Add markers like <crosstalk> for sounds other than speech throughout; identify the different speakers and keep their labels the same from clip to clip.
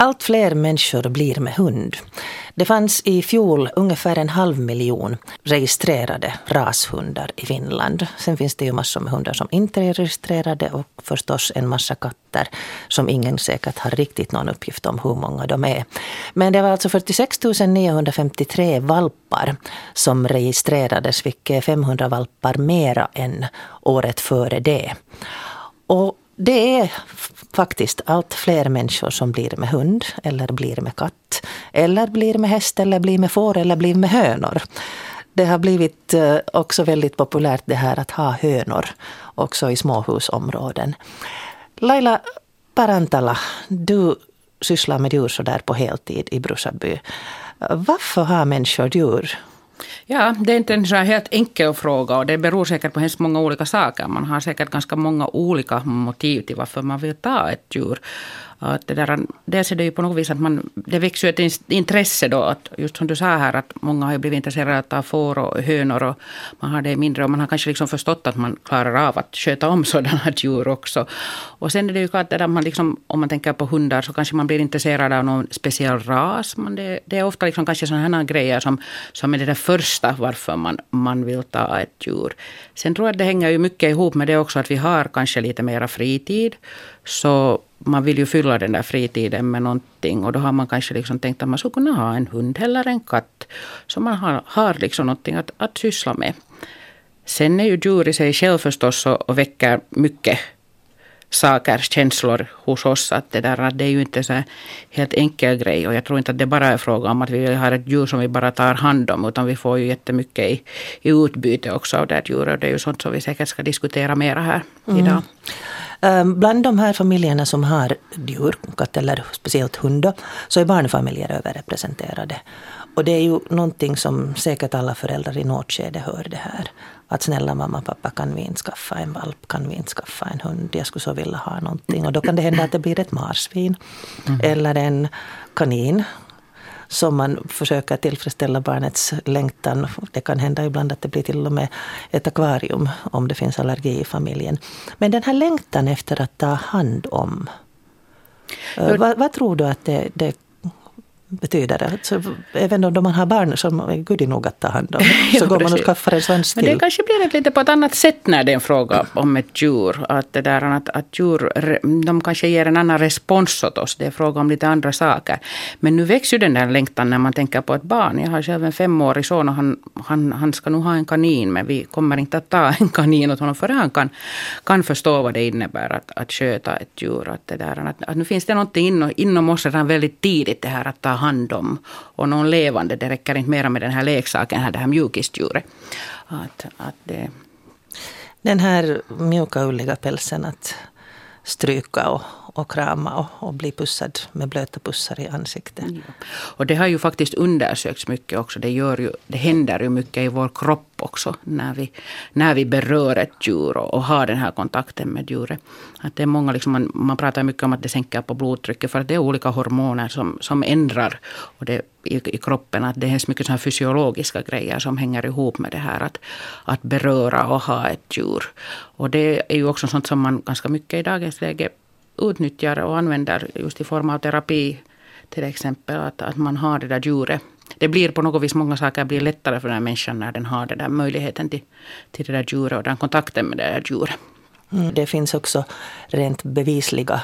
Speaker 1: Allt fler människor blir med hund. Det fanns i fjol ungefär en halv miljon registrerade rashundar i Finland. Sen finns det ju massor med hundar som inte är registrerade och förstås en massa katter som ingen säkert har riktigt någon uppgift om hur många de är. Men det var alltså 46 953 valpar som registrerades, vilket är 500 valpar mera än året före det. Och det är faktiskt allt fler människor som blir med hund eller blir med katt. Eller blir med häst eller blir med får eller blir med hönor. Det har blivit eh, också väldigt populärt det här att ha hönor också i småhusområden. Laila Parantala, du sysslar med djur så där på heltid i Brusaby. Varför har människor djur?
Speaker 2: Ja, det är inte en så helt enkel fråga och det beror säkert på hemskt många olika saker. Man har säkert ganska många olika motiv till varför man vill ta ett djur. Att det där, dels är det ju på något vis att man, det växer ett intresse då. Att just som du sa här att många har blivit intresserade av får och hönor. Och man har det mindre och man har kanske liksom förstått att man klarar av att sköta om <laughs> sådana djur också. Och sen är det ju klart att man liksom, om man tänker på hundar så kanske man blir intresserad av någon speciell ras. Men det, det är ofta liksom kanske sådana här grejer som, som är det där första varför man, man vill ta ett djur. Sen tror jag att det hänger ju mycket ihop med det också att vi har kanske lite mera fritid. Så man vill ju fylla den där fritiden med någonting. Och då har man kanske liksom tänkt att man skulle kunna ha en hund eller en katt. Så man har, har liksom någonting att, att syssla med. Sen är ju djur i sig själv förstås och, och väcker mycket saker, känslor hos oss. Att det, där, det är ju inte så helt enkel grej. Och jag tror inte att det bara är fråga om att vi har ett djur som vi bara tar hand om. Utan vi får ju jättemycket i, i utbyte också av det djuret. Det är ju sånt som vi säkert ska diskutera mera här mm. idag.
Speaker 1: Ehm, bland de här familjerna som har djur, katt eller speciellt hund, så är barnfamiljer överrepresenterade. Och det är ju någonting som säkert alla föräldrar i något skede hör det här. Att snälla mamma, pappa, kan vi inte skaffa en valp? Kan vi inte skaffa en hund? Jag skulle så vilja ha någonting. Och då kan det hända att det blir ett marsvin. Mm. Eller en kanin som man försöker tillfredsställa barnets längtan. Det kan hända ibland att det blir till och med ett akvarium om det finns allergi i familjen. Men den här längtan efter att ta hand om. Vad, vad, tror du att det, det betyder det. Så även om man har barn som är gudi nog att ta hand om, så <laughs> går man och skaffar en svans till.
Speaker 2: Men det kanske blir lite på ett annat sätt när det är en fråga om ett djur. Att, det där, att, att djur de kanske ger en annan respons åt oss. Det är fråga om lite andra saker. Men nu växer ju den där längtan när man tänker på ett barn. Jag har själv en femårig son och han, han, han ska nog ha en kanin. Men vi kommer inte att ta en kanin åt honom förrän han kan, kan förstå vad det innebär att, att sköta ett djur. Att det där, att, att nu finns det någonting inom, inom oss redan väldigt tidigt det här att ta hand om. Och någon levande, det räcker inte mera med den här leksaken, här, det här mjukisdjuret. Att, att det...
Speaker 1: Den här mjuka ulliga pälsen att stryka och, och krama och, och bli pussad med blöta pussar i ansiktet. Mm.
Speaker 2: Och det har ju faktiskt undersökts mycket också. Det, gör ju, det händer ju mycket i vår kropp också när vi, när vi berör ett djur och, och har den här kontakten med djuret. Att det är många, liksom, man, man pratar mycket om att det sänker på blodtrycket för att det är olika hormoner som, som ändrar och det, i, i kroppen. Att det är mycket så fysiologiska grejer som hänger ihop med det här att, att beröra och ha ett djur. Och det är ju också sånt som man ganska mycket i dagens läge utnyttjar och använder just i form av terapi. Till exempel att, att man har det där djuret. Det blir på något vis, många saker blir lättare för den här människan när den har den där möjligheten till, till det där djuret och den kontakten med det där djuret.
Speaker 1: Mm, det finns också rent bevisliga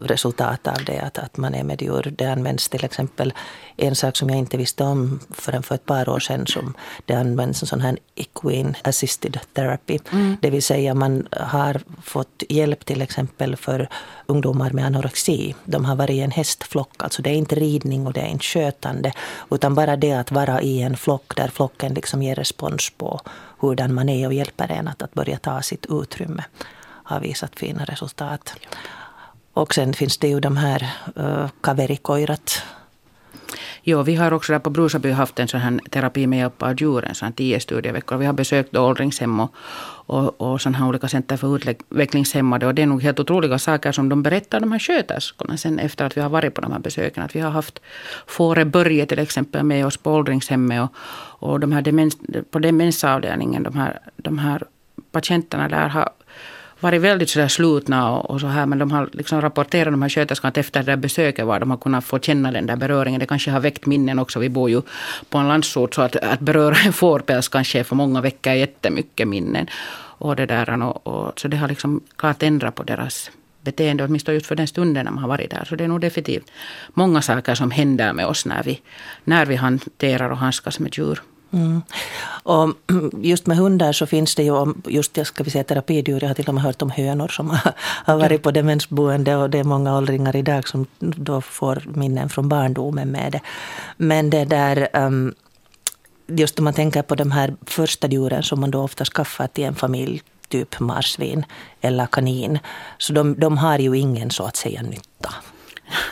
Speaker 1: resultat av det, att, att man är med djur. Det används till exempel en sak som jag inte visste om förrän för ett par år sedan. Som det används en sån här equine assisted therapy. Mm. Det vill säga man har fått hjälp till exempel för ungdomar med anorexi. De har varit i en hästflock. Alltså det är inte ridning och det är inte skötande. Utan bara det att vara i en flock där flocken liksom ger respons på hurdan man är och hjälper en att, att börja ta sitt utrymme har visat fina resultat. Och sen finns det ju de här uh, kaverikoirat.
Speaker 2: Jo, vi har också där på Brusaby haft en sån här terapi med hjälp av djuren, sån tio studieveckor. Vi har besökt åldringshem och, och, och sån här olika center för utvecklingshämmade. Och det är nog helt otroliga saker som de berättar, de här sköterskorna, sen efter att vi har varit på de här besöken. Att vi har haft Fåre Börje till exempel med oss på åldringshemmet och, och de här demens, på demensavdelningen, de här, de här patienterna där har varit väldigt sådär slutna och, och, så här. Men de har liksom rapporterat, de här sköterskorna, att efter det där besöket var de har kunnat få känna den där beröringen. Det kanske har väckt minnen också. Vi bor ju på en landsort så att, att beröra en fårpäls kanske för många väcker jättemycket minnen. Och det där, och, och, så det har liksom klart ändrat på deras beteende, åtminstone just för den stunden när man har varit där. Så det är nog definitivt många saker som händer med oss när vi, när vi hanterar och handskas med djur. Mm.
Speaker 1: Och just med hundar så finns det ju, just jag ska vi säga terapidjur, jag har till och med hört om hönor som har varit på demensboende och det är många åldringar idag som då får minnen från barndomen med det. Men det där um, just om man tänker på de här första djuren som man då ofta skaffar till en familj, typ marsvin eller kanin, så de, de har ju ingen så att säga nytta.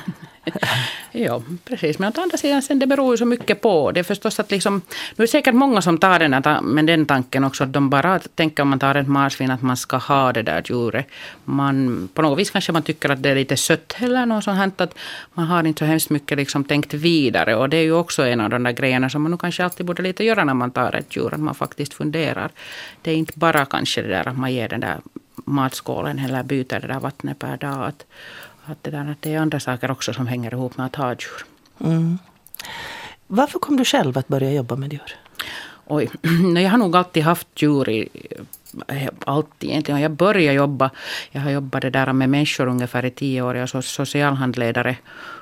Speaker 1: <laughs> <laughs>
Speaker 2: ja, precis. Men å andra sidan, sen det beror ju så mycket på. Det är förstås att liksom, nu är det säkert många som tar den, här, med den tanken också, att de bara tänker om man tar ett marsvin att man ska ha det där djuret. Man, på något vis kanske man tycker att det är lite sött eller något sånt här, att man har inte så hemskt mycket liksom tänkt vidare. Och det är ju också en av de där grejerna som man nog kanske alltid borde lite göra när man tar ett djur, att man faktiskt funderar. Det är inte bara kanske det där att man ger den där matskålen eller byter det där vattnet per dag. Att, att det, där, att det är andra saker också som hänger ihop med att ha djur. Mm.
Speaker 1: Varför kom du själv att börja jobba med djur?
Speaker 2: Oj, <clears throat> jag har nog alltid haft djur i, alltid egentligen. Jag började jobba, jag har jobbat det där med människor ungefär i tio år. Jag var socialhandledare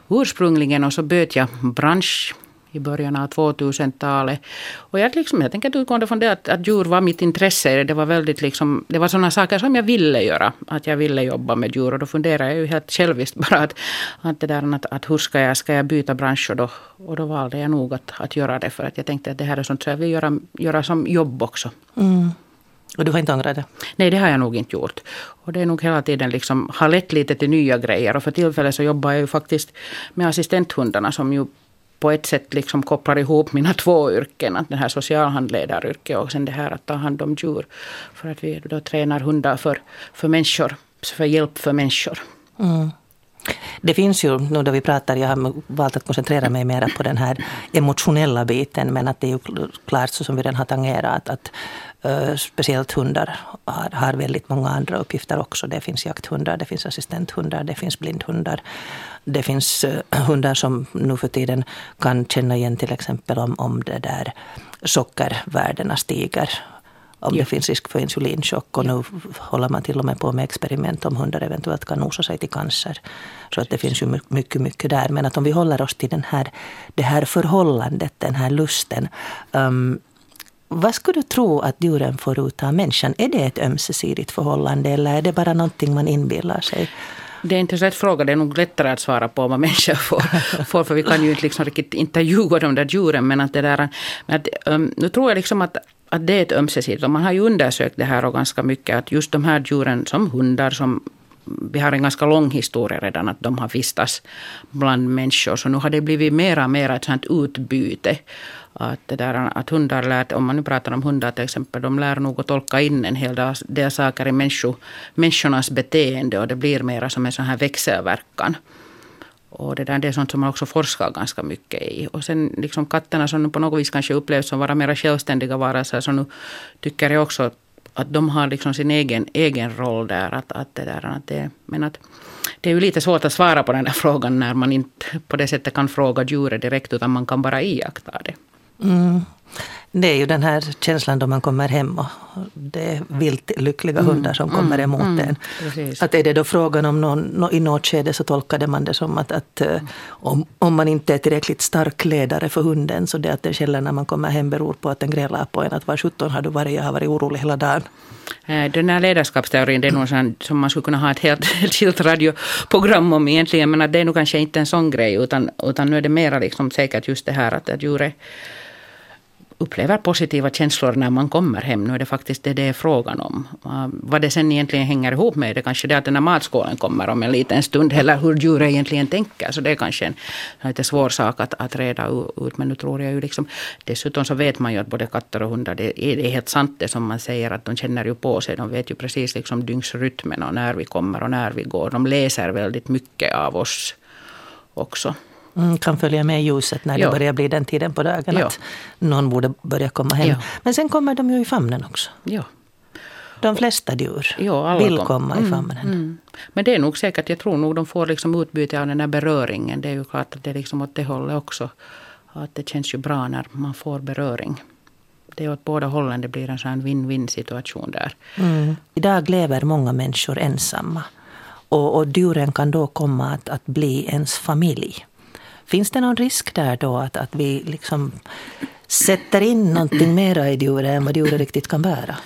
Speaker 2: ursprungligen och så bytte jag bransch i början av 2000-talet. Och jag, liksom, jag tänker utgående från det att, att djur var mitt intresse. Det var väldigt liksom, det var sådana saker som jag ville göra. Att jag ville jobba med djur. Och då funderade jag ju helt själviskt bara att, att, det där, att, att hur ska jag, ska jag byta bransch? Och då, och då valde jag nog att, att göra det. För att jag tänkte att det här är sånt som jag vill göra, göra som jobb också. Mm.
Speaker 1: Och du har inte ångrat det?
Speaker 2: Nej, det har jag nog inte gjort. Och det är nog hela tiden liksom, har lett lite till nya grejer. Och för tillfället så jobbar jag ju faktiskt med assistenthundarna som ju på ett sätt liksom kopplar ihop mina två yrken. Att den här socialhandledaryrket och sen det här att ta hand om djur. För att vi då tränar hundar för, för människor, för hjälp för människor. Mm.
Speaker 1: Det finns ju, nu då vi pratar, jag har valt att koncentrera mig mer på den här emotionella biten, men att det är ju klart, så som vi redan har tangerat, att uh, speciellt hundar har, har väldigt många andra uppgifter också. Det finns jakthundar, det finns assistenthundar, det finns blindhundar. Det finns uh, <clears throat> hundar som nu för tiden kan känna igen till exempel om, om det där sockervärdena stiger om ja. det finns risk för insulinchock. Och nu håller man till och med på med experiment om hundar eventuellt kan nosa sig till cancer. Så att det finns ju mycket, mycket där. Men att om vi håller oss till den här, det här förhållandet, den här lusten. Um, vad skulle du tro att djuren får ut av människan? Är det ett ömsesidigt förhållande eller är det bara någonting man inbillar sig?
Speaker 2: Det är inte en rätt fråga. Det är nog lättare att svara på vad människor får. <laughs> får för vi kan ju inte liksom riktigt intervjua de där djuren. Men att det där, men att, um, nu tror jag liksom att att det är ett ömsesidigt. Och man har ju undersökt det här och ganska mycket. Att just de här djuren som hundar som vi har en ganska lång historia redan att de har vistats bland människor. Så nu har det blivit mera och mera ett sånt utbyte. Att, det där, att hundar lär, om man nu pratar om hundar till exempel, de lär nog att tolka in en hel del saker i människo, människornas beteende och det blir mera som en sån här växelverkan. Och det, där, det är sånt som man också forskar ganska mycket i. Och sen liksom katterna som på något vis kanske upplevs som vara mer självständiga varelser. Så nu tycker jag också att de har liksom sin egen, egen roll där. Att, att det där att det, men att det är ju lite svårt att svara på den där <laughs> frågan när man inte på det sättet kan fråga djuret direkt utan man kan bara iaktta det. Mm.
Speaker 1: Det är ju den här känslan då man kommer hem och det är vilt lyckliga mm. hundar som kommer mm. emot mm. en. Precis. Att är det då frågan om någon, i något skede så tolkade man det som att, att eh, om, om man inte är tillräckligt stark ledare för hunden så det att den skäller när man kommer hem beror på att den grälar på en att var sjutton har du varit, jag har varit orolig hela dagen.
Speaker 2: Eh, den här ledarskapsteorin det är sån, som man skulle kunna ha ett helt <laughs> skilt radioprogram om egentligen. Men att det är nog kanske inte en sån grej utan, utan nu är det mera liksom säkert just det här att, att djuret upplever positiva känslor när man kommer hem. Nu är det faktiskt det det är frågan om. Vad det sen egentligen hänger ihop med det kanske det är att den här matskålen kommer om en liten stund. Eller hur djuret egentligen tänker. Så det är kanske en lite svår sak att, att reda ut. Men nu tror jag ju liksom. Dessutom så vet man ju att både katter och hundar. Det är, det är helt sant det som man säger. Att de känner ju på sig. De vet ju precis liksom dygnsrytmen och när vi kommer och när vi går. De läser väldigt mycket av oss också.
Speaker 1: Mm, kan följa med ljuset när det börjar bli den tiden på dagen. Att någon borde börja komma hem. Men sen kommer de ju i famnen också.
Speaker 2: Ja.
Speaker 1: De flesta djur
Speaker 2: ja, alla
Speaker 1: vill
Speaker 2: kom.
Speaker 1: komma i
Speaker 2: Mm,
Speaker 1: famnen.
Speaker 2: Mm. Men det är nog säkert, jag tror nog de får liksom utbyte av den där beröringen. Det är ju klart att det är liksom åt det hållet också. Att det känns ju bra när man får beröring. Det är åt båda hållen, det blir en sån win-win situation där.
Speaker 1: Mm. Idag lever många människor ensamma. Och, och djuren kan då komma att, att bli ens familj. Finns det någon risk där då att, att vi liksom sätter in någonting mera i djuret än vad djuret riktigt kan bära?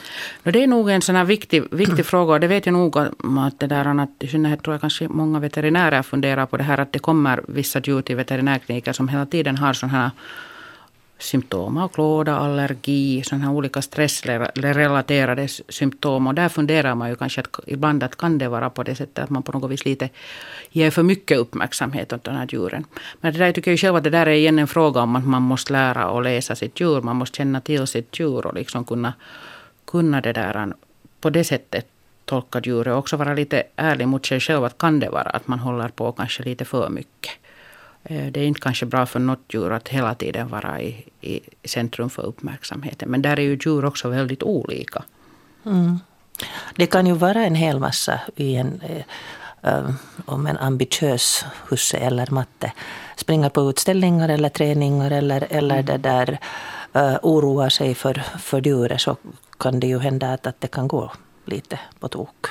Speaker 2: Det är nog en sån här viktig, viktig fråga och det vet jag nog att det där att i synnerhet tror jag kanske många veterinärer funderar på det här att det kommer vissa djur till veterinärkliniker som hela tiden har sådana här symptom av klåda, allergi, sådana här olika stressrelaterade symptom. Och där funderar man ju kanske att ibland att kan det vara på det sättet att man på något vis lite ger för mycket uppmärksamhet åt de här djuren. Men det där tycker jag själv att det där är igen en fråga om att man måste lära och läsa sitt djur. Man måste känna till sitt djur och liksom kunna, kunna det där på det sättet tolka djuret och också vara lite ärlig mot sig själv. Att kan det vara att man håller på kanske lite för mycket. Det är inte kanske bra för något djur att hela tiden vara i, i centrum för uppmärksamheten. Men där är ju djur också väldigt olika.
Speaker 1: Mm. Det kan ju vara en hel massa i en, äh, om en ambitiös husse eller matte springer på utställningar eller träningar eller, eller mm. det där äh, oroar sig för, för djuret så kan det ju hända att, att det kan gå lite på tok.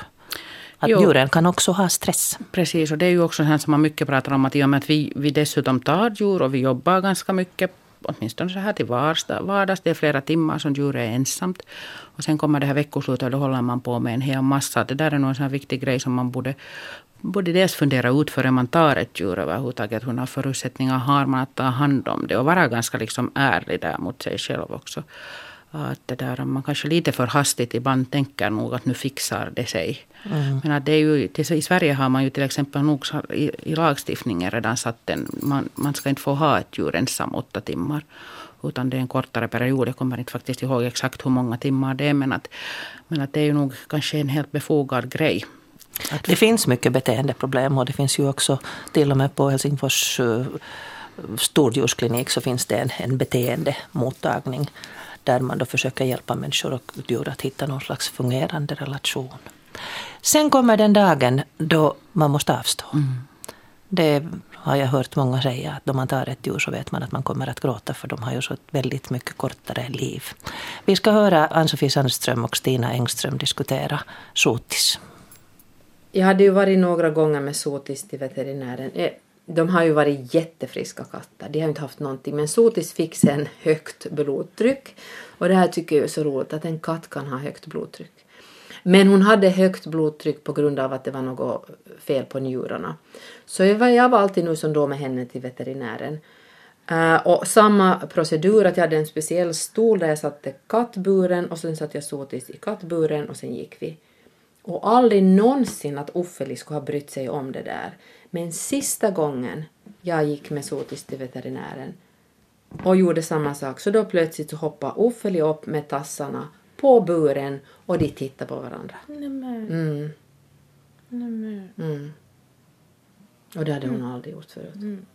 Speaker 1: Att jo. djuren kan också ha stress.
Speaker 2: Precis, och det är ju också sånt som man mycket pratar om att i och med att vi, vi dessutom tar djur och vi jobbar ganska mycket åtminstone så här till vardags. Det är flera timmar som djur är ensamt. Och sen kommer det här veckoslutet och då håller man på med en hel massa. Det där är nog en sån här viktig grej som man borde, borde dels fundera ut före man tar ett djur överhuvudtaget. Hur förutsättningar har man att ta hand om det och vara ganska liksom ärlig där mot sig själv också. Att det där, man kanske lite för hastigt ibland tänker nog att nu fixar det sig. Mm. Men att det är ju, I Sverige har man ju till exempel nog i, i lagstiftningen redan satt en, man, man ska inte få ha ett djur ensam åtta timmar. Utan det är en kortare period. Jag kommer inte faktiskt ihåg exakt hur många timmar det är. Men att, men att det är ju nog kanske en helt befogad grej.
Speaker 1: Att, det finns mycket beteendeproblem och det finns ju också till och med på Helsingfors uh, stordjursklinik så finns det en, en beteendemottagning där man då försöker hjälpa människor och djur att hitta någon slags fungerande relation. Sen kommer den dagen då man måste avstå. Mm. Det har jag hört många säga, att då man tar ett djur så vet man att man kommer att gråta för de har ju så ett väldigt mycket kortare liv. Vi ska höra Ann-Sofie Sandström och Stina Engström diskutera sotis.
Speaker 3: Jag hade ju varit några gånger med sotis till veterinären. De har ju varit jättefriska katter, de har inte haft någonting. Men Sotis fick sen högt blodtryck. Och det här tycker jag är så roligt, att en katt kan ha högt blodtryck. Men hon hade högt blodtryck på grund av att det var något fel på njurarna. Så jag var, jag var alltid nu som då med henne till veterinären. Uh, och samma procedur, att jag hade en speciell stol där jag satte kattburen och sen satte jag Sotis i kattburen och sen gick vi. Och aldrig någonsin att Offeli skulle ha brytt sig om det där. Men sista gången jag gick med Sotis till veterinären och gjorde samma sak så då plötsligt så hoppade Uffeli upp med tassarna på buren och de tittade på varandra.
Speaker 2: Nämen.
Speaker 3: Mm.
Speaker 2: Nämen.
Speaker 3: Mm. Och det hade hon mm. aldrig gjort förut.
Speaker 4: Mm.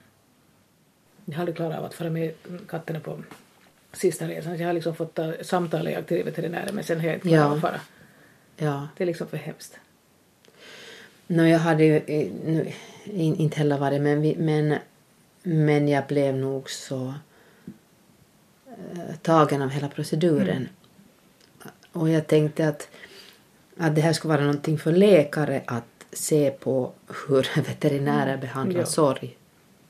Speaker 4: Jag har aldrig klarat av att fara med katterna på sista resan. Jag har liksom fått ta samtal till veterinären men sen har jag inte klarat ja. att fara.
Speaker 3: Ja.
Speaker 4: Det är liksom för hemskt.
Speaker 3: No, jag hade ju nu, inte heller varit men, vi, men, men jag blev nog så äh, tagen av hela proceduren. Mm. Och jag tänkte att, att det här skulle vara någonting för läkare att se på hur <laughs> veterinärer mm. behandlar ja. sorg.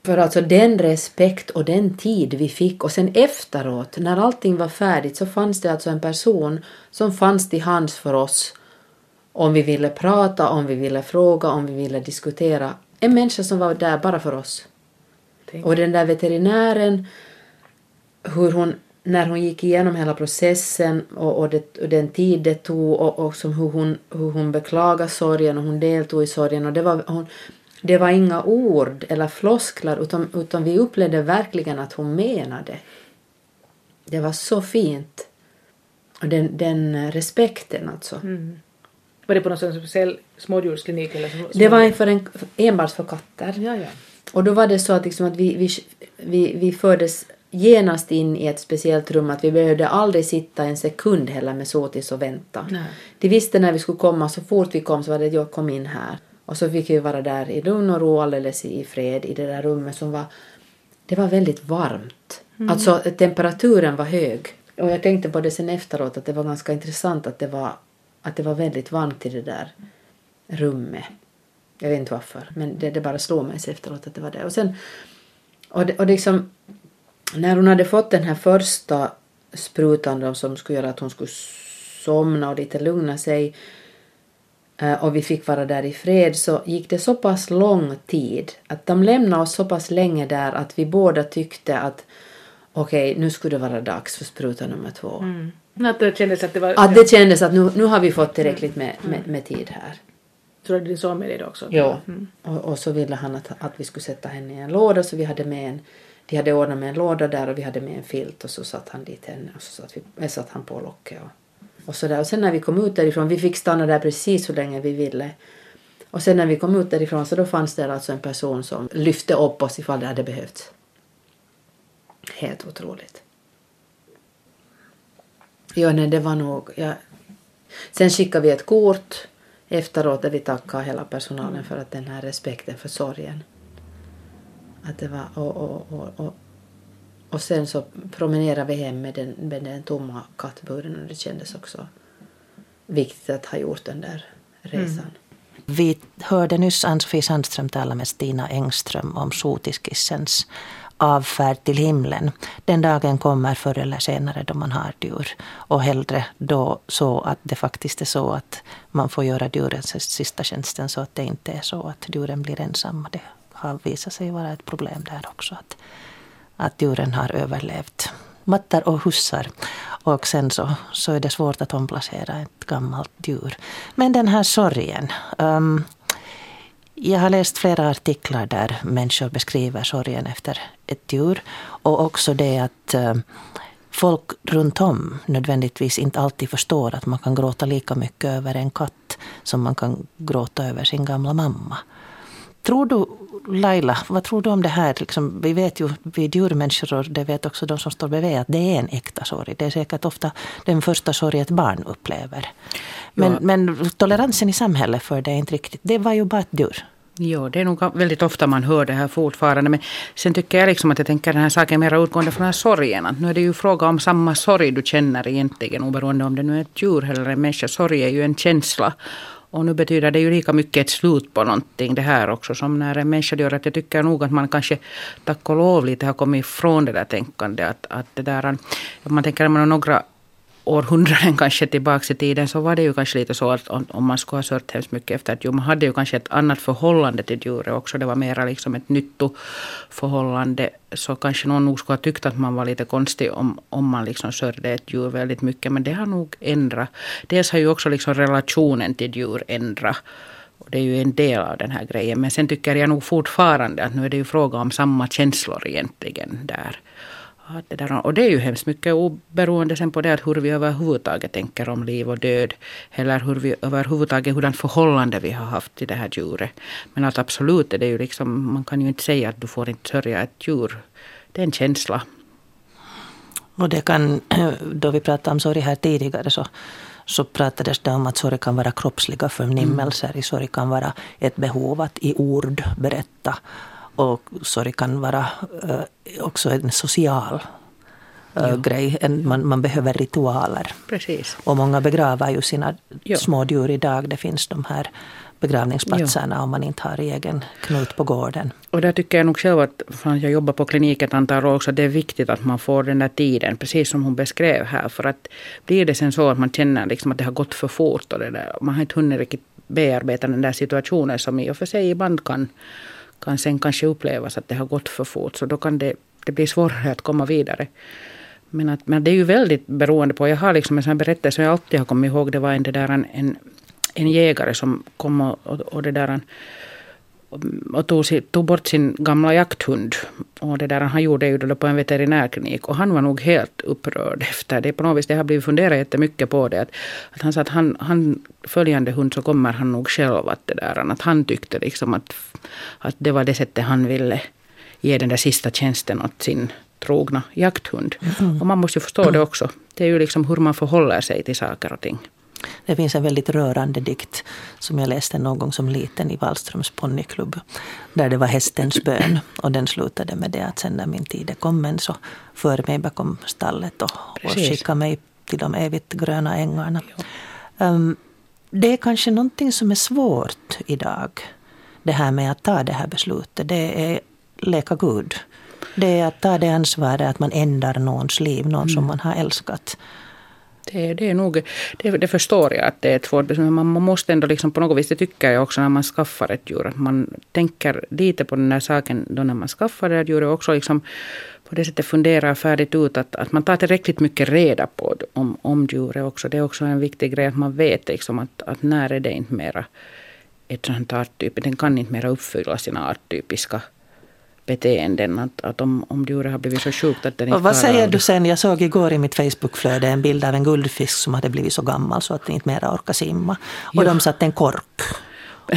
Speaker 3: För alltså den respekt och den tid vi fick och sen efteråt när allting var färdigt så fanns det alltså en person som fanns till hands för oss om vi ville prata, om vi ville fråga, om vi ville diskutera. En människa som var där bara för oss. Tänk. Och den där veterinären, hur hon, när hon gick igenom hela processen och, och, det, och den tid det tog och, och som hur, hon, hur hon beklagade sorgen och hon deltog i sorgen och det var, hon, det var inga ord eller flosklar utan, utan vi upplevde verkligen att hon menade. Det var så fint. Och den, den respekten alltså.
Speaker 4: Mm. Var det på någon speciell smådjursklinik? Eller små...
Speaker 3: Det var för en, enbart för katter.
Speaker 4: Ja, ja.
Speaker 3: Och då var det så att, liksom att vi, vi, vi, vi fördes genast in i ett speciellt rum att vi behövde aldrig sitta en sekund heller med sotis och vänta.
Speaker 4: Nej.
Speaker 3: De visste när vi skulle komma, så fort vi kom så var det jag kom in här. Och så fick vi vara där i lugn och ro alldeles i fred i det där rummet som var, det var väldigt varmt. Alltså temperaturen var hög. Och jag tänkte på det sen efteråt att det var ganska intressant att det var, att det var väldigt varmt i det där rummet. Jag vet inte varför, men det, det bara slog mig efteråt att det var det. Och sen, och, det, och liksom, när hon hade fått den här första sprutan då, som skulle göra att hon skulle somna och lite lugna sig eh, och vi fick vara där i fred så gick det så pass lång tid att de lämnade oss så pass länge där att vi båda tyckte att okej, nu skulle det vara dags för spruta nummer två.
Speaker 4: Mm. Att det kändes att det var...
Speaker 3: Att det kändes att nu, nu har vi fått tillräckligt med, med, med tid här.
Speaker 4: Tror du din son med dig då också?
Speaker 3: Ja.
Speaker 4: Mm.
Speaker 3: Och, och så ville han att, att vi skulle sätta henne i en låda så vi hade med en de hade ordnat med en låda där och vi hade med en filt och så satt han dit henne och så satt, vi, äh, satt han på locket och, och så där. Och sen när vi kom ut därifrån, vi fick stanna där precis så länge vi ville. Och sen när vi kom ut därifrån så då fanns det alltså en person som lyfte upp oss ifall det hade behövts. Helt otroligt. Ja, nej, det var nog... Ja. Sen skickade vi ett kort efteråt där vi tackade hela personalen för att den här respekten för sorgen. Att det var, och, och, och, och, och sen så promenerade vi hem med den, med den tomma kattburen och det kändes också viktigt att ha gjort den där resan.
Speaker 1: Vi hörde nyss Ann-Sofie Sandström tala med Stina Engström om sotiskissens avfärd till himlen. Den dagen kommer förr eller senare då man har djur. Och hellre då så att det faktiskt är så att man får göra djuren sista tjänsten så att det inte är så att djuren blir ensamma. Det har visat sig vara ett problem där också. Att, att djuren har överlevt mattar och hussar. Och sen så, så är det svårt att omplacera ett gammalt djur. Men den här sorgen. Um, jag har läst flera artiklar där människor beskriver sorgen efter ett djur. Och också det att uh, folk runt om nödvändigtvis inte alltid förstår att man kan gråta lika mycket över en katt som man kan gråta över sin gamla mamma. Tror du, Laila, vad tror du om det här? Liksom, vi vet ju, vi djurmänniskor och det vet också de som står bredvid att det är en äkta sorg. Det är säkert ofta den första sorg ett barn upplever. Men,
Speaker 2: Ja.
Speaker 1: men toleransen i samhället för det är inte riktigt. Det var ju bara ett djur.
Speaker 2: Ja, det är nog väldigt ofta man hör det här fortfarande. Men sen tycker jag liksom att jag tänker den här saken mer utgående från den här sorgen. Att nu är det ju fråga om samma sorg du känner egentligen oberoende om det nu är ett djur eller en människa. Sorg är ju en känsla. Och nu betyder det ju lika mycket ett slut på någonting det här också som när en människa gör att jag tycker nog att man kanske tack och lov lite har kommit ifrån det där tänkandet. Att, att det där, om man tänker att man har några århundraden kanske tillbaka i tiden så var det ju kanske lite så att om, om man skulle ha sört hemskt mycket efter ett djur. Man hade ju kanske ett annat förhållande till djuret också. Det var mera liksom ett nyttoförhållande. Så kanske någon nog skulle ha tyckt att man var lite konstig om, om man liksom sörjde ett djur väldigt mycket. Men det har nog ändrat. Dels har ju också liksom relationen till djur ändrat. Och det är ju en del av den här grejen. Men sen tycker jag nog fortfarande att nu är det ju fråga om samma känslor egentligen där. Att det där, och det är ju hemskt mycket oberoende sen på det att hur vi överhuvudtaget tänker om liv och död. Eller hur vi överhuvudtaget, hurdant förhållande vi har haft till det här djuret. Men att absolut är det ju liksom, man kan ju inte säga att du får inte sörja ett djur. Det är en känsla.
Speaker 1: Och det kan, <clears throat> då vi pratade om sorg här tidigare så, så pratades det om att sorg kan vara kroppsliga förnimmelser. Sorg kan vara ett behov att i ord berätta. Och sorg kan vara eh, också en social eh, grej. En, man, man behöver ritualer.
Speaker 2: Precis.
Speaker 1: Och många begraver ju sina
Speaker 2: Ja.
Speaker 1: små djur idag. Det finns de här begravningsplatserna om man inte har egen knut på gården.
Speaker 2: Och där tycker jag nog själv att, för jag jobbar på klinik ett antal år också, att det är viktigt att man får den där tiden, precis som hon beskrev här. För att blir det sen så att man känner liksom att det har gått för fort och det där, man har inte hunnit riktigt bearbeta den där situationen som i och för sig ibland kan, kan sen kanske upplevas att det har gått för fort. Så då kan det, det bli svårare att komma vidare. Men, att, men det är ju väldigt beroende på, jag har liksom en sån här berättelse som jag alltid har kommit ihåg, det var en, det där, en, en, en jägare som kom och, och, och det där, och tog, tog bort sin gamla jakthund. Och det där, han gjorde ju det på en veterinärklinik. Och han var nog helt upprörd efter det. På något vis, det har blivit funderat jättemycket på det. Att, att han sa att han, han, följande hund så kommer han nog själv att det där. Att han tyckte liksom att, att det var det sättet han ville ge den där sista tjänsten åt sin trogna jakthund. Mm. Och man måste ju förstå det också. Det är ju liksom hur man förhåller sig till saker och ting.
Speaker 1: Det finns en väldigt rörande dikt som jag läste någon gång som liten i Wallströms ponnyklubb. Där det var hästens bön. Och den slutade med det att sen när min tid är kommen så för mig bakom stallet och, och skicka mig till de evigt gröna ängarna. Um, det är kanske någonting som är svårt idag. Det här med att ta det här beslutet. Det är leka Gud. Det är att ta det ansvaret att man ändrar någons liv, någon mm. som man har älskat.
Speaker 2: Det, det är nog, det, det, förstår jag att det är ett svårt beslut. Man, man måste ändå liksom på något vis, det tycker jag också när man skaffar ett djur, att man tänker lite på den här saken då när man skaffar det här djuret och också liksom på det sättet funderar färdigt ut att, att man tar tillräckligt mycket reda på om, om djuret också. Det är också en viktig grej att man vet liksom att, att när är det inte mera ett sånt arttyp, den kan inte mera uppfylla sina arttypiska beteenden. Att, att om, om djuret har blivit så sjukt att den inte
Speaker 1: och Vad säger du sen? Jag såg igår i mitt Facebookflöde en bild av en guldfisk som hade blivit så gammal så att den inte mera orkar simma. Och jo. de satte en kork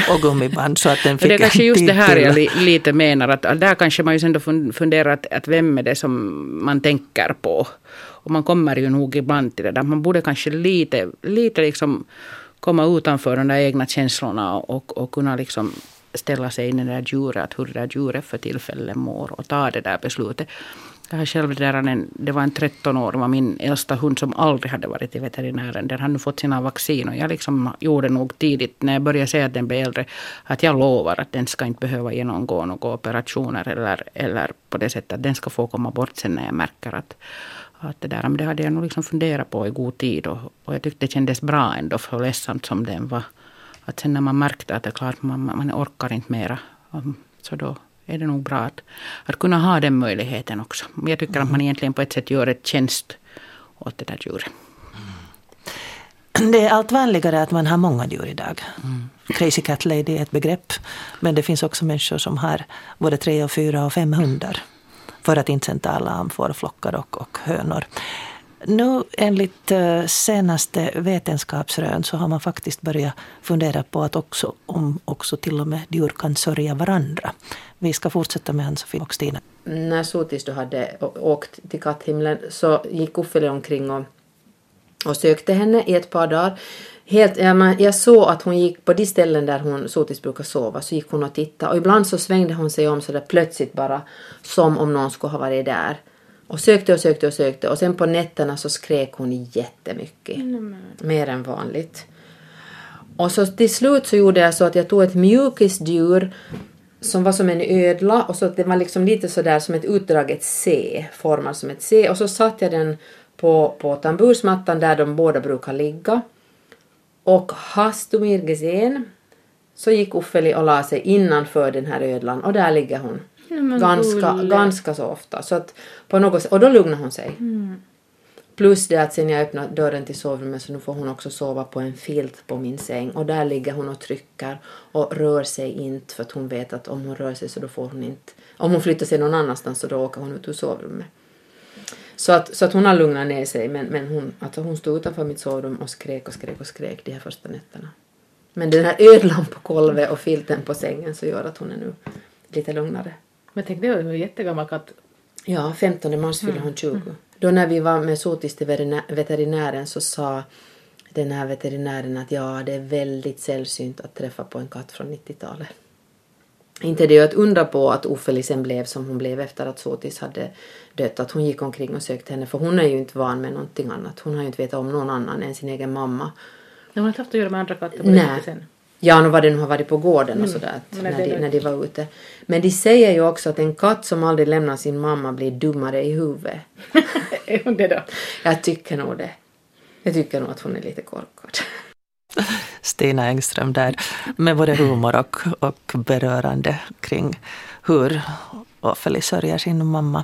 Speaker 1: och gummiband så att den <laughs> fick
Speaker 2: Det är kanske just det här jag li, lite menar. Att, att där kanske man ju ändå funderar att, att vem är det som man tänker på. Och man kommer ju nog ibland till det där. Man borde kanske lite, lite liksom komma utanför de där egna känslorna och, och kunna liksom ställa sig in i det där djuret, hur det där djuret för tillfället mår och ta det där beslutet. Jag har själv där en, det var en 13 år, var min äldsta hund som aldrig hade varit i veterinären. Den har nu fått sina vaccin och jag liksom gjorde nog tidigt när jag började se att den blev äldre att jag lovar att den ska inte behöva genomgå några operationer eller, eller på det sättet att den ska få komma bort sen när jag märker att, att det där, men det hade jag nog liksom funderat på i god tid och, och jag tyckte det kändes bra ändå för ledsamt som den var. Att sen när man märkte att det är klart man, man orkar inte mera så då är det nog bra att, att kunna ha den möjligheten också. Jag tycker mm. att man egentligen på ett sätt gör ett tjänst åt det där djuret.
Speaker 1: Mm. Det är allt vanligare att man har många djur idag. Mm. Crazy Cat Lady är ett begrepp. Men det finns också människor som har både tre, och fyra och fem hundar. För att inte tala om fårflockar och, och hönor. Nu enligt eh, senaste vetenskapsrön så har man faktiskt börjat fundera på att också, om också till och med djur kan sörja varandra. Vi ska fortsätta med Ann-Sofie och Stina.
Speaker 3: När Sotis då hade åkt till katthimlen så gick Uffele omkring och, och sökte henne i ett par dagar. Helt, jag såg att hon gick på de ställen där hon Sotis brukar sova så gick hon och tittade och ibland så svängde hon sig om så där plötsligt bara som om någon skulle ha varit där. Och sökte och sökte och sökte och sen på nätterna så skrek hon jättemycket. Mm. Mer än vanligt. Och så till slut så gjorde jag så att jag tog ett mjukisdjur som var som en ödla och så att det var liksom lite sådär som ett utdraget C, formad som ett C och så satte jag den på, på tambursmattan där de båda brukar ligga. Och hastumir gesehen så gick Uffeli och la sig innanför den här ödlan och där ligger hon ganska, ganska så ofta. Så att på något och då lugnar hon sig. Mm. Plus det att sen jag öppnar dörren till sovrummet så nu får hon också sova på en filt på min säng och där ligger hon och trycker och rör sig inte för att hon vet att om hon rör sig så då får hon inte, om hon flyttar sig någon annanstans så då åker hon ut ur sovrummet. Så att, så att hon har lugnat ner sig men, men hon, alltså hon stod utanför mitt sovrum och skrek och skrek och skrek de här första nätterna. Men den här ödlan på golvet och filten på sängen så gör att hon är nu lite lugnare.
Speaker 4: Men tänk det var en jättegammal katt.
Speaker 3: Ja, 15 mars fyller hon 20. Mm. Då när vi var med Sotis till veterinären så sa den här veterinären att ja, det är väldigt sällsynt att träffa på en katt från 90-talet. Inte det att undra på att Uffe sen blev som hon blev efter att Sotis hade dött, att hon gick omkring och sökte henne, för hon är ju inte van med någonting annat. Hon har ju inte vetat om någon annan än sin egen mamma.
Speaker 4: hon har inte haft att göra med andra katter på Nej. sen?
Speaker 3: Ja, nu vad det nu har varit på gården och mm. sådär när, de, när de var ute. Men de säger ju också att en katt som aldrig lämnar sin mamma blir dummare i huvudet. <laughs>
Speaker 4: är hon det då?
Speaker 3: Jag tycker nog det. Jag tycker nog att hon är lite korkad.
Speaker 1: Stina Engström där med både humor och, och berörande kring hur Ofelia sörjer sin mamma.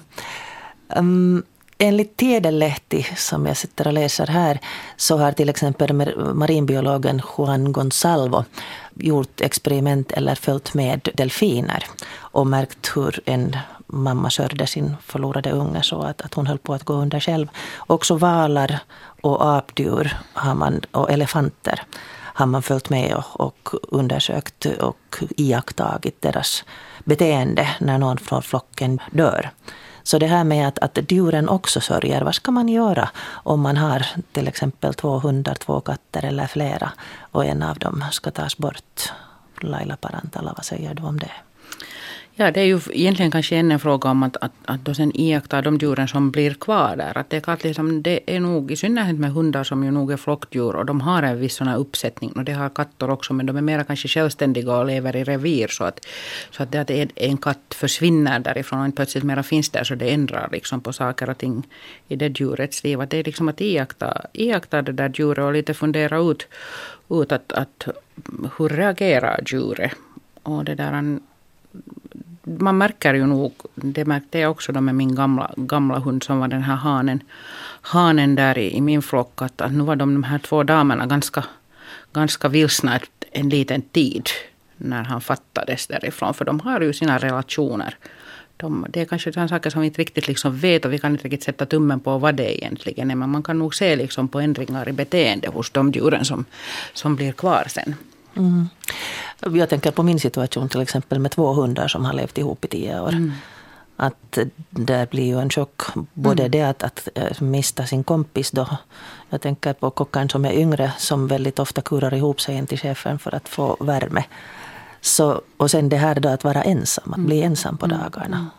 Speaker 1: Um, Enligt Tiedelehti, som jag sitter och läser här, så har till exempel marinbiologen Juan Gonsalvo gjort experiment eller följt med delfiner och märkt hur en mamma sörjde sin förlorade unge så att, att hon höll på att gå under själv. Också valar och apdjur har man, och elefanter har man följt med och, och undersökt och iakttagit deras beteende när någon från flocken dör. Så det här med att, att djuren också sörjer, vad ska man göra om man har till exempel två hundar, två katter eller flera och en av dem ska tas bort? Laila Parantala, vad säger du om det?
Speaker 2: Ja, det är ju egentligen kanske en fråga om att, att, att då sen iaktta de djuren som blir kvar där. Att det, är klart liksom, det är nog i synnerhet med hundar som ju nog är flockdjur och de har en viss sån uppsättning. Och det har katter också men de är mera kanske självständiga och lever i revir. Så att, så att det att en katt försvinner därifrån och inte plötsligt mera finns där så det ändrar liksom på saker och ting i det djurets liv. Att det är liksom att iaktta, iaktta det där djuret och lite fundera ut, ut att, att hur reagerar djuret. Och det där man märker ju nog, det märkte jag också då med min gamla, gamla hund som var den här hanen, hanen där i, i min flock, att, att nu var de, de här två damerna ganska, ganska vilsna en liten tid när han fattades därifrån. För de har ju sina relationer. De, det är kanske sådana saker som vi inte riktigt liksom vet och vi kan inte riktigt sätta tummen på vad det egentligen är. Men man kan nog se liksom på ändringar i beteende hos de djuren som, som blir kvar sen. Mm.
Speaker 1: Jag tänker på min situation till exempel med två hundar som har levt ihop i tio år. Mm. Att det blir ju en chock. Både mm. det att, att eh, mista sin kompis då. Jag tänker på kockaren som är yngre som väldigt ofta kurar ihop sig in till chefen för att få värme. Så, och sen det här då att vara ensam, att bli mm. ensam på mm. dagarna.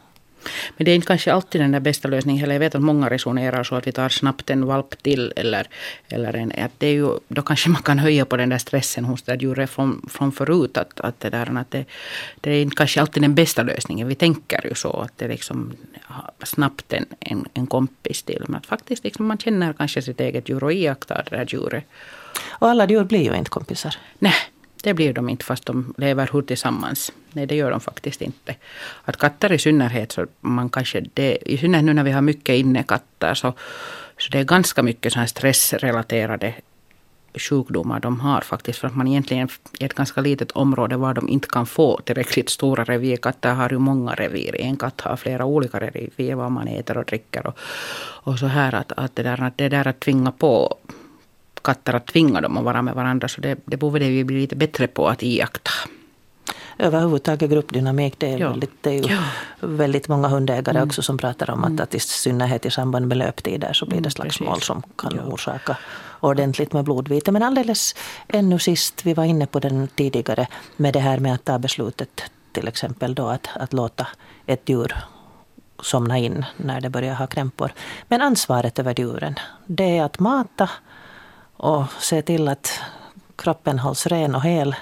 Speaker 2: Men det är inte kanske alltid den där bästa lösningen heller. Jag vet att många resonerar så att vi tar snabbt en valp till. Eller, eller en, att det är ju, då kanske man kan höja på den där stressen hos det djuret från, från förut. Att, att, det, där, att det, det är inte kanske alltid den bästa lösningen. Vi tänker ju så att det liksom snabbt en, en, en kompis till. Men att faktiskt liksom man känner kanske sitt eget djur och iakttar det där djuret.
Speaker 1: Och alla djur blir ju inte kompisar.
Speaker 2: Nej, det blir de inte fast de lever hur tillsammans. Nej, det gör de faktiskt inte. Att katter i synnerhet, så man kanske det, i synnerhet nu när vi har mycket innekatter, så, så det är ganska mycket så här stressrelaterade sjukdomar de har faktiskt. För att man egentligen i ett ganska litet område var de inte kan få tillräckligt stora revir. Katter har ju många revir. En katt har flera olika revir vad man äter och dricker. Och, och så här att, att, det där, att det där att tvinga på katter att tvinga dem att vara med varandra. Så det, det borde vi bli lite bättre på att iaktta.
Speaker 1: Överhuvudtaget gruppdynamik, det är, ja. väldigt, det är ju ja. väldigt många hundägare mm. också som pratar om att, mm. att i synnerhet i samband med löptider så blir det mm, slagsmål som kan ja. orsaka ordentligt med blodvite. Men alldeles ännu sist, vi var inne på den tidigare, med det här med att ta beslutet till exempel då att, att låta ett djur somna in när det börjar ha krämpor. Men ansvaret över djuren, det är att mata och se till att kroppen hålls ren och hel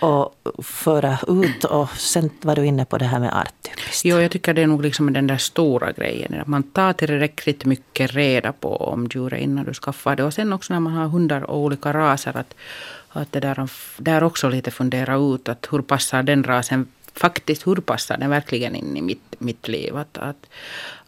Speaker 1: och föra ut. Och sen var du inne på det här med arttypiskt.
Speaker 2: Jo, jag tycker det är nog liksom den där stora grejen. Att man tar tillräckligt mycket reda på om djuret innan du skaffar det. Och sen också när man har hundar och olika raser. Att, att det där, där också lite fundera ut att hur passar den rasen faktiskt, hur passar den verkligen in i mitt, mitt liv? Att, att,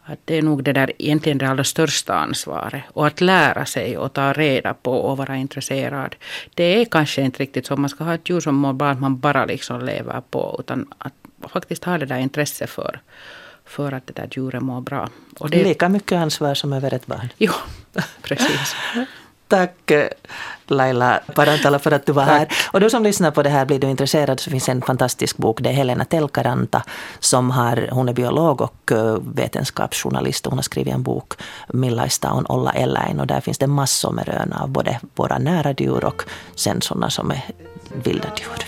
Speaker 2: att det är nog det där egentligen det allra största ansvaret. Och att lära sig och ta reda på och vara intresserad. Det är kanske inte riktigt så man ska ha ett djur som mår bra, att man bara liksom lever på. Utan att faktiskt ha det där intresset för, för att det där djuret mår bra.
Speaker 1: Och det, Lika mycket ansvar som över ett barn.
Speaker 2: Jo, precis. <laughs>
Speaker 1: Tack Laila Parantala för att du var Tack. här. Och du som lyssnar på det här, blir du intresserad så finns en fantastisk bok. Det är Helena Telkaranta som har, hon är biolog och eh, vetenskapsjournalist. Hon har skrivit en bok, Millaista on olla eläin. Och där finns det massor med rön av både våra nära djur och sen sådana som är vilda djur.